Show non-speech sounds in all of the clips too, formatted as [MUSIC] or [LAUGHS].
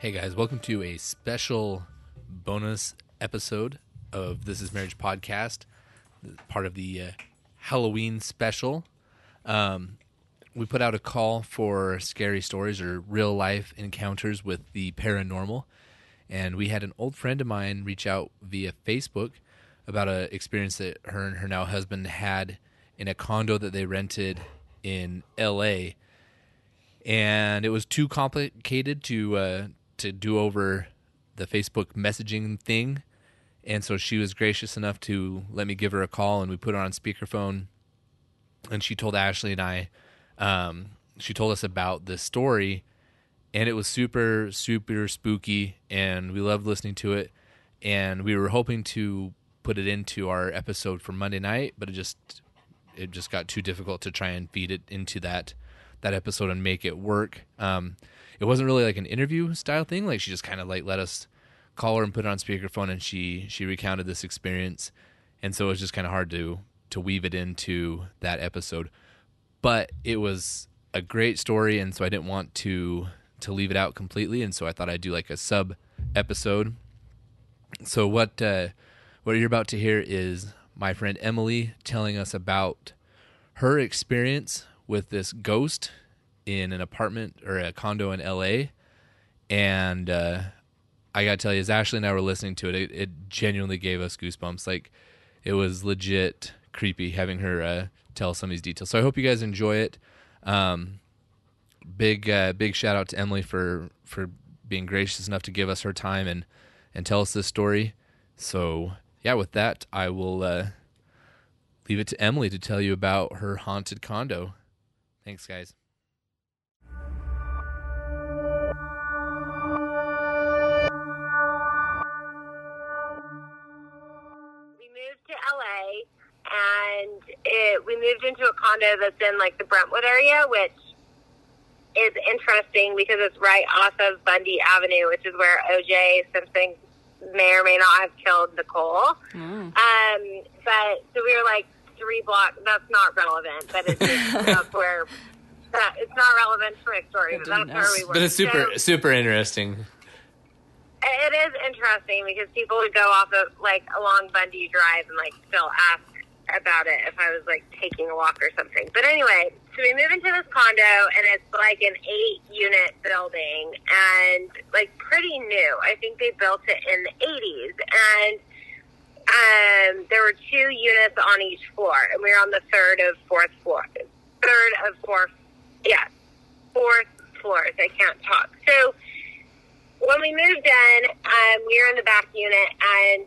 Hey guys, welcome to a special bonus episode of This Is Marriage podcast, part of the uh, Halloween special. Um, we put out a call for scary stories or real life encounters with the paranormal, and we had an old friend of mine reach out via Facebook about an experience that her and her now husband had in a condo that they rented in L.A. And it was too complicated to uh, to do over the Facebook messaging thing. And so she was gracious enough to let me give her a call, and we put her on speakerphone. And she told Ashley and I, um, she told us about this story, and it was super, super spooky, and we loved listening to it. And we were hoping to put it into our episode for Monday night, but it just it just got too difficult to try and feed it into that that episode and make it work. Um, it wasn't really like an interview style thing. Like she just kind of like let us call her and put it on speakerphone, and she she recounted this experience, and so it was just kind of hard to to weave it into that episode. But it was a great story, and so I didn't want to to leave it out completely, and so I thought I'd do like a sub episode. So what uh, what you're about to hear is my friend Emily telling us about her experience with this ghost in an apartment or a condo in LA. And uh, I got to tell you, as Ashley and I were listening to it, it, it, genuinely gave us goosebumps. Like it was legit creepy having her uh, tell some of these details. So I hope you guys enjoy it. Um, big uh, big shout out to Emily for for being gracious enough to give us her time and and tell us this story. So yeah, with that, I will uh, leave it to Emily to tell you about her haunted condo. Thanks, guys. We moved into a condo that's in like the Brentwood area, which is interesting because it's right off of Bundy Avenue, which is where OJ Simpson may or may not have killed Nicole. Mm. Um, but so we were like three blocks. That's not relevant, but it's that's [LAUGHS] where that it's not relevant for a story. But that's where we were. But it's super so, super interesting. It is interesting because people would go off of like along Bundy Drive and like still ask about it if I was like taking a walk or something. But anyway, so we move into this condo and it's like an eight unit building and like pretty new. I think they built it in the 80s and um, there were two units on each floor and we were on the third of fourth floor. Third of fourth, yeah, fourth floors. I can't talk. So when we moved in, um, we were in the back unit and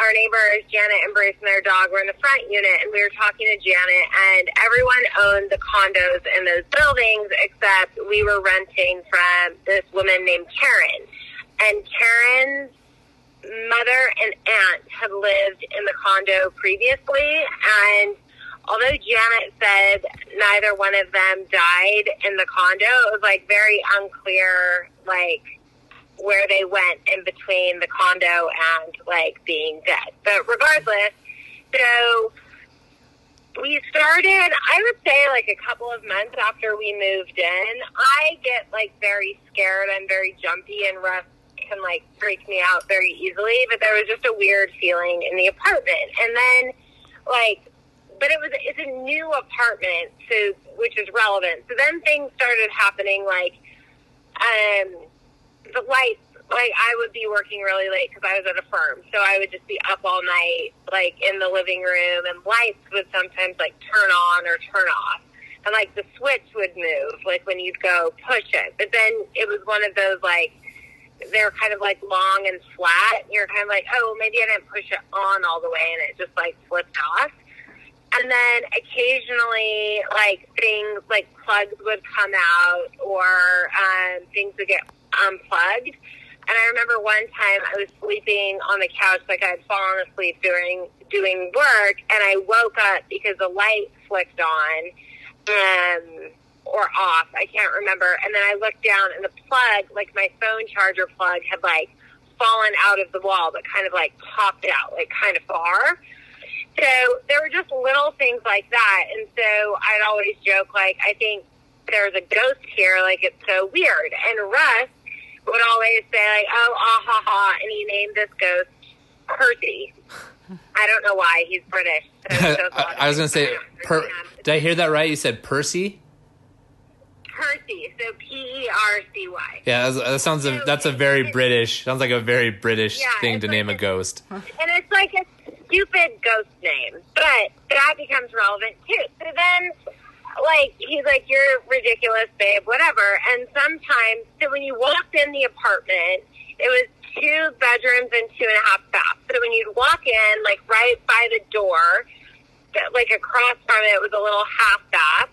our neighbors, Janet and Bruce and their dog, were in the front unit, and we were talking to Janet, and everyone owned the condos in those buildings except we were renting from this woman named Karen. And Karen's mother and aunt had lived in the condo previously, and although Janet said neither one of them died in the condo, it was like very unclear, like where they went in between the condo and like being dead. But regardless, so we started, I would say like a couple of months after we moved in. I get like very scared. I'm very jumpy and Russ can like freak me out very easily. But there was just a weird feeling in the apartment. And then like, but it was, it's a new apartment, so, which is relevant. So then things started happening like, um, the lights, like I would be working really late because I was at a firm, so I would just be up all night, like in the living room, and lights would sometimes like turn on or turn off, and like the switch would move, like when you'd go push it. But then it was one of those like they're kind of like long and flat. And you're kind of like, oh, maybe I didn't push it on all the way, and it just like flipped off. And then occasionally, like things like plugs would come out, or um, things would get unplugged. And I remember one time I was sleeping on the couch, like I had fallen asleep during doing work, and I woke up because the light flicked on um, or off. I can't remember. And then I looked down, and the plug, like my phone charger plug, had like fallen out of the wall, but kind of like popped out, like kind of far. So there were just little things like that. And so I'd always joke, like, I think there's a ghost here, like it's so weird. And Russ would always say like, "Oh, ah ha ha," and he named this ghost Percy. I don't know why he's British. So he chose a lot of I was gonna say, per, did I hear that right? You said Percy. Percy. So P E R C Y. Yeah, that's- that sounds. A, that's a very British. Sounds like a very British Yeah, thing to like name a a- ghost. And it's like a stupid ghost name, but that becomes relevant too. So then, like, he's like, you're ridiculous, babe, whatever. And sometimes, so when you walked in the apartment, it was two bedrooms and two and a half baths. So when you'd walk in, like, right by the door, like across from it was a little half bath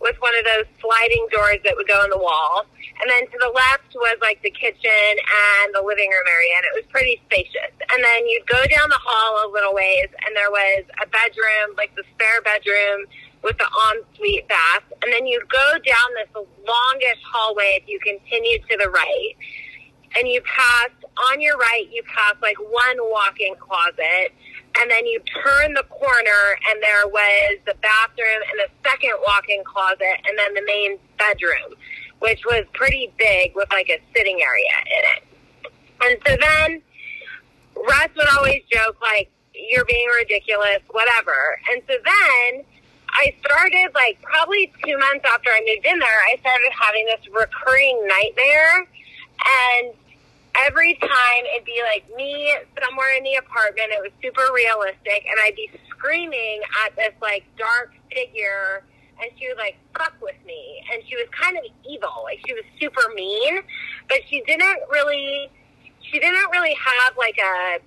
with one of those sliding doors that would go in the wall. And then to the left was like the kitchen and the living room area, and it was pretty spacious. And then you'd go down the hall a little ways, and there was a bedroom, like the spare bedroom with the ensuite bath. And then you'd go down this longish hallway if you continued to the right. And you passed, on your right, you passed like one walk in closet. And then you turn the corner, and there was the bathroom and the second walk in closet, and then the main bedroom, which was pretty big with like a sitting area in it. And so then Russ would always joke, like, you're being ridiculous, whatever. And so then I started, like, probably two months after I moved in there, I started having this recurring nightmare. And every time it'd be like me somewhere in the apartment, it was super realistic, and I'd be screaming at this, like, dark figure. And she would like fuck with me, and she was kind of evil. Like she was super mean, but she didn't really she didn't really have like a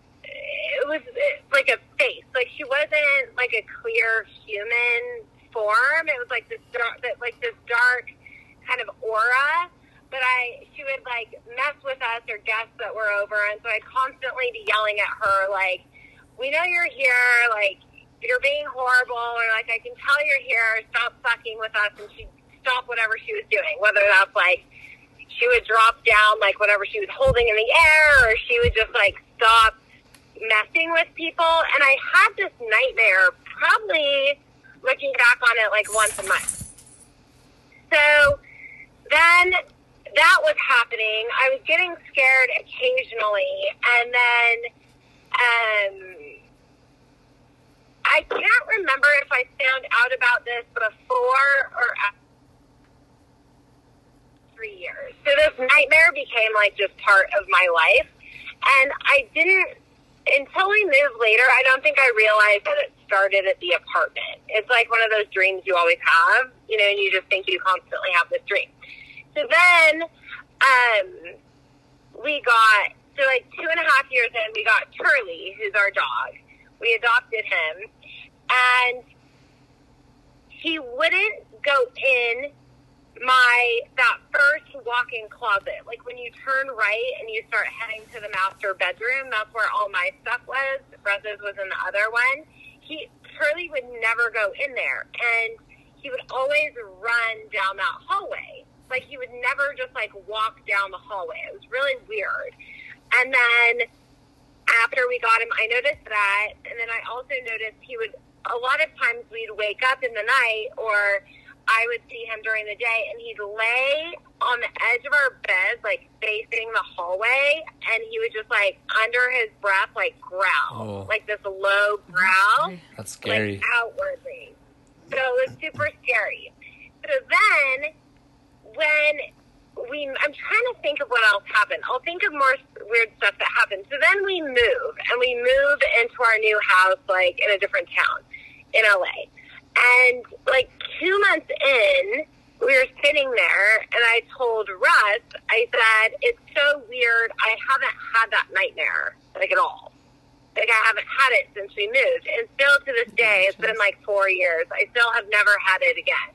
it was like a face. Like she wasn't like a clear human form. It was like this dark like this dark kind of aura. But i she would like mess with us or guests that were over. And so i'd constantly be yelling at her like we know you're here. Like you're being horrible. Or like i can tell you're here. Stop fucking with us. And she'd stop whatever she was doing. Whether that's like she would drop down like whatever she was holding in the air or she would just like stop messing with people and I had this nightmare probably looking back on it like once a month. So then that was happening. I was getting scared occasionally and then um I can't remember if I found out about this before or after three years. So this nightmare became like just part of my life. And I didn't, until we moved later, I don't think I realized that it started at the apartment. It's like one of those dreams you always have, you know, and you just think you constantly have this dream. So then, um, we got, so like two and a half years in, we got Turley, who's our dog. We adopted him. And he wouldn't go in my that first walk-in closet. Like when you turn right and you start heading to the master bedroom, that's where all my stuff was. Russ's was in the other one. He Turley would never go in there, and he would always run down that hallway. Like he would never just like walk down the hallway. It was really weird. And then after we got him, I noticed that, and then I also noticed he would. A lot of times we'd wake up in the night, or I would see him during the day, and he'd lay on the edge of our bed, like facing the hallway, and he would just like under his breath, like growl, Oh. like this low growl That's scary. like outwardly. So it was super scary. So then, when we, I'm trying to think of what else happened. I'll think of more weird stuff that happened. So then we move, and we move into our new house, like in a different town in LA. And like two months in, we were sitting there, and I told Russ, I said, "It's so weird. I haven't had that nightmare like at all." like I haven't had it since we moved. And still to this day, it's been like four years. I still have never had it again.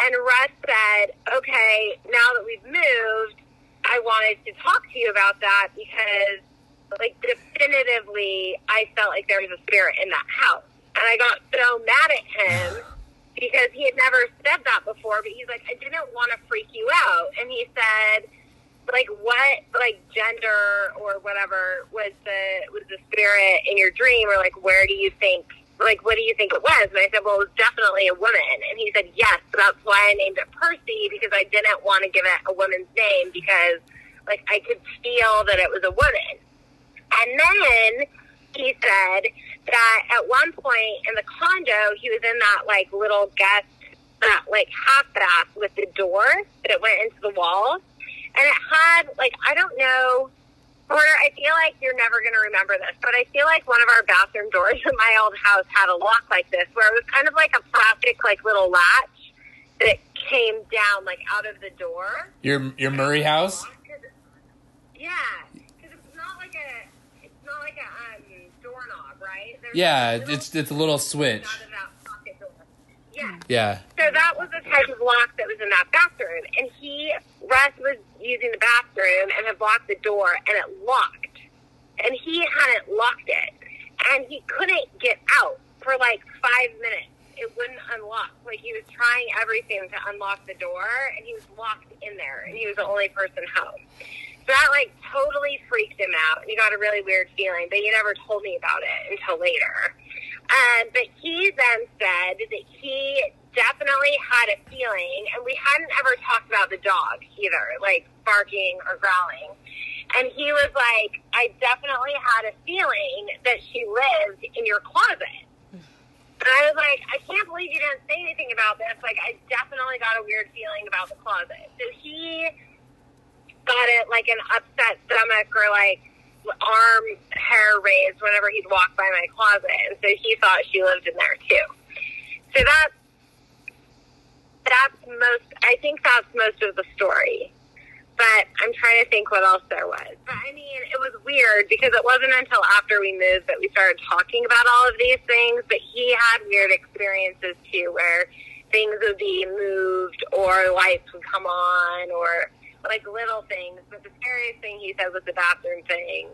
And Russ said, okay, now that we've moved, I wanted to talk to you about that because, like, definitively, I felt like there was a spirit in that house. And I got so mad at him because he had never said that before, but he's like, I didn't want to freak you out. And he said, like what like gender or whatever was the was the spirit in your dream or like where do you think like what do you think it was and i said well it was definitely a woman and he said yes that's why i named it percy because i didn't want to give it a woman's name because Like I could feel that it was a woman. And then he said that at one point in the condo, he was in that like little guest, that like half bath with the door that it went into the wall. And it had like, I don't know, Porter, I feel like you're never going to remember this, but I feel like one of our bathroom doors [LAUGHS] in my old house had a lock like this, where it was kind of like a plastic, like little latch that came down like out of the door. Your your Murray house? Yeah, because it's not like a, it's not like a um, doorknob, right? There's Yeah, little it's it's a little switch. out of that pocket door. Yeah. Yeah. So that was the type of lock that was in that bathroom. And he, Russ was using the bathroom and had locked the door and it locked. And he hadn't locked it. And he couldn't get out for like five minutes. It wouldn't unlock. Like he was trying everything to unlock the door and he was locked in there and he was the only person home. That like totally freaked him out. He got a really weird feeling, but he never told me about it until later. Um, but he then said that he definitely had a feeling, and we hadn't ever talked about the dog either, like barking or growling. And he was like, I definitely had a feeling that she lived in your closet. And I was like, I can't believe you didn't say anything about this. Like, I definitely got a weird feeling about the closet. So he got it like an upset stomach or like arm hair raised whenever he'd walk by my closet, and so he thought she lived in there too. So that's that's most. I think that's most of the story. But I'm trying to think what else there was. But I mean, it was weird because it wasn't until after we moved that we started talking about all of these things. But he had weird experiences too, where things would be moved or lights would come on or like little things. But the scariest thing he said was the bathroom thing.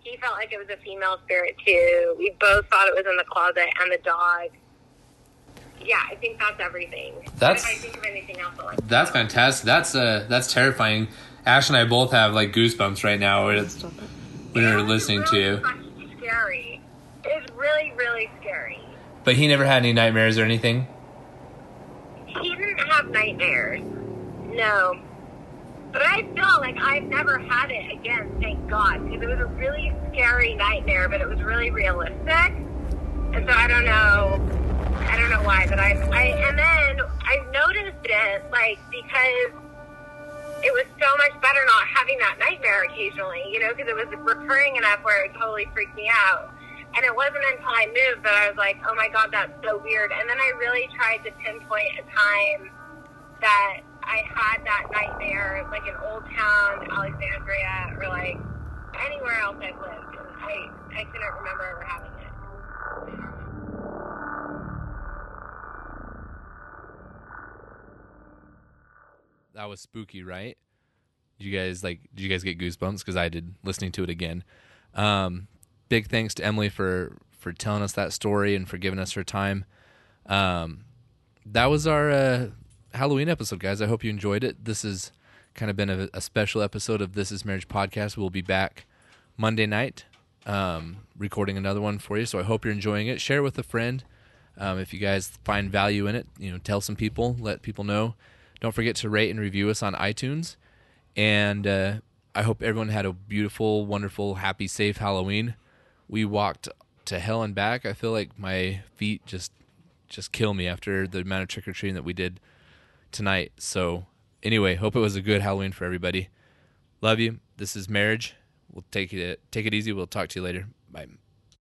He felt like it was a female spirit too. We both thought it was in the closet and the dog. Yeah, I think that's everything. That's- I think of anything else, I'll let That's fantastic. That's uh that's terrifying. Ash and I both have like goosebumps right now when it's- when It we're was listening to you. Scary. It's really, really scary. But he never had any nightmares or anything. He didn't have nightmares. No. But I feel like I've never had it again, thank God, because it was a really scary nightmare, but it was really realistic. And so I don't know, I don't know why, but I, I and then I noticed it, like, because it was so much better not having that nightmare occasionally, you know, because it was recurring enough where it totally freaked me out. And it wasn't until I moved that I was like, oh my God, that's so weird. And then I really tried to pinpoint a time that I had that nightmare, like in Old Town, Alexandria, or like anywhere else I've lived. I, I couldn't remember ever having it. that was spooky, right? Did you guys like? Did you guys get goosebumps? Because I did listening to it again. Um, big thanks to Emily for for telling us that story and for giving us her time. Um, that was our uh, Halloween episode, guys. I hope you enjoyed it. This has kind of been a, a special episode of This Is Marriage podcast. We'll be back Monday night, um, recording another one for you. So I hope you're enjoying it. Share with a friend. Um, if you guys find value in it, you know, tell some people, let people know. Don't forget to rate and review us on iTunes. And uh, I hope everyone had a beautiful, wonderful, happy, safe Halloween. We walked to hell and back. I feel like my feet just just kill me after the amount of trick or treating that we did tonight. So anyway, hope it was a good Halloween for everybody. Love you. This is marriage. We'll take it take it easy. We'll talk to you later. Bye.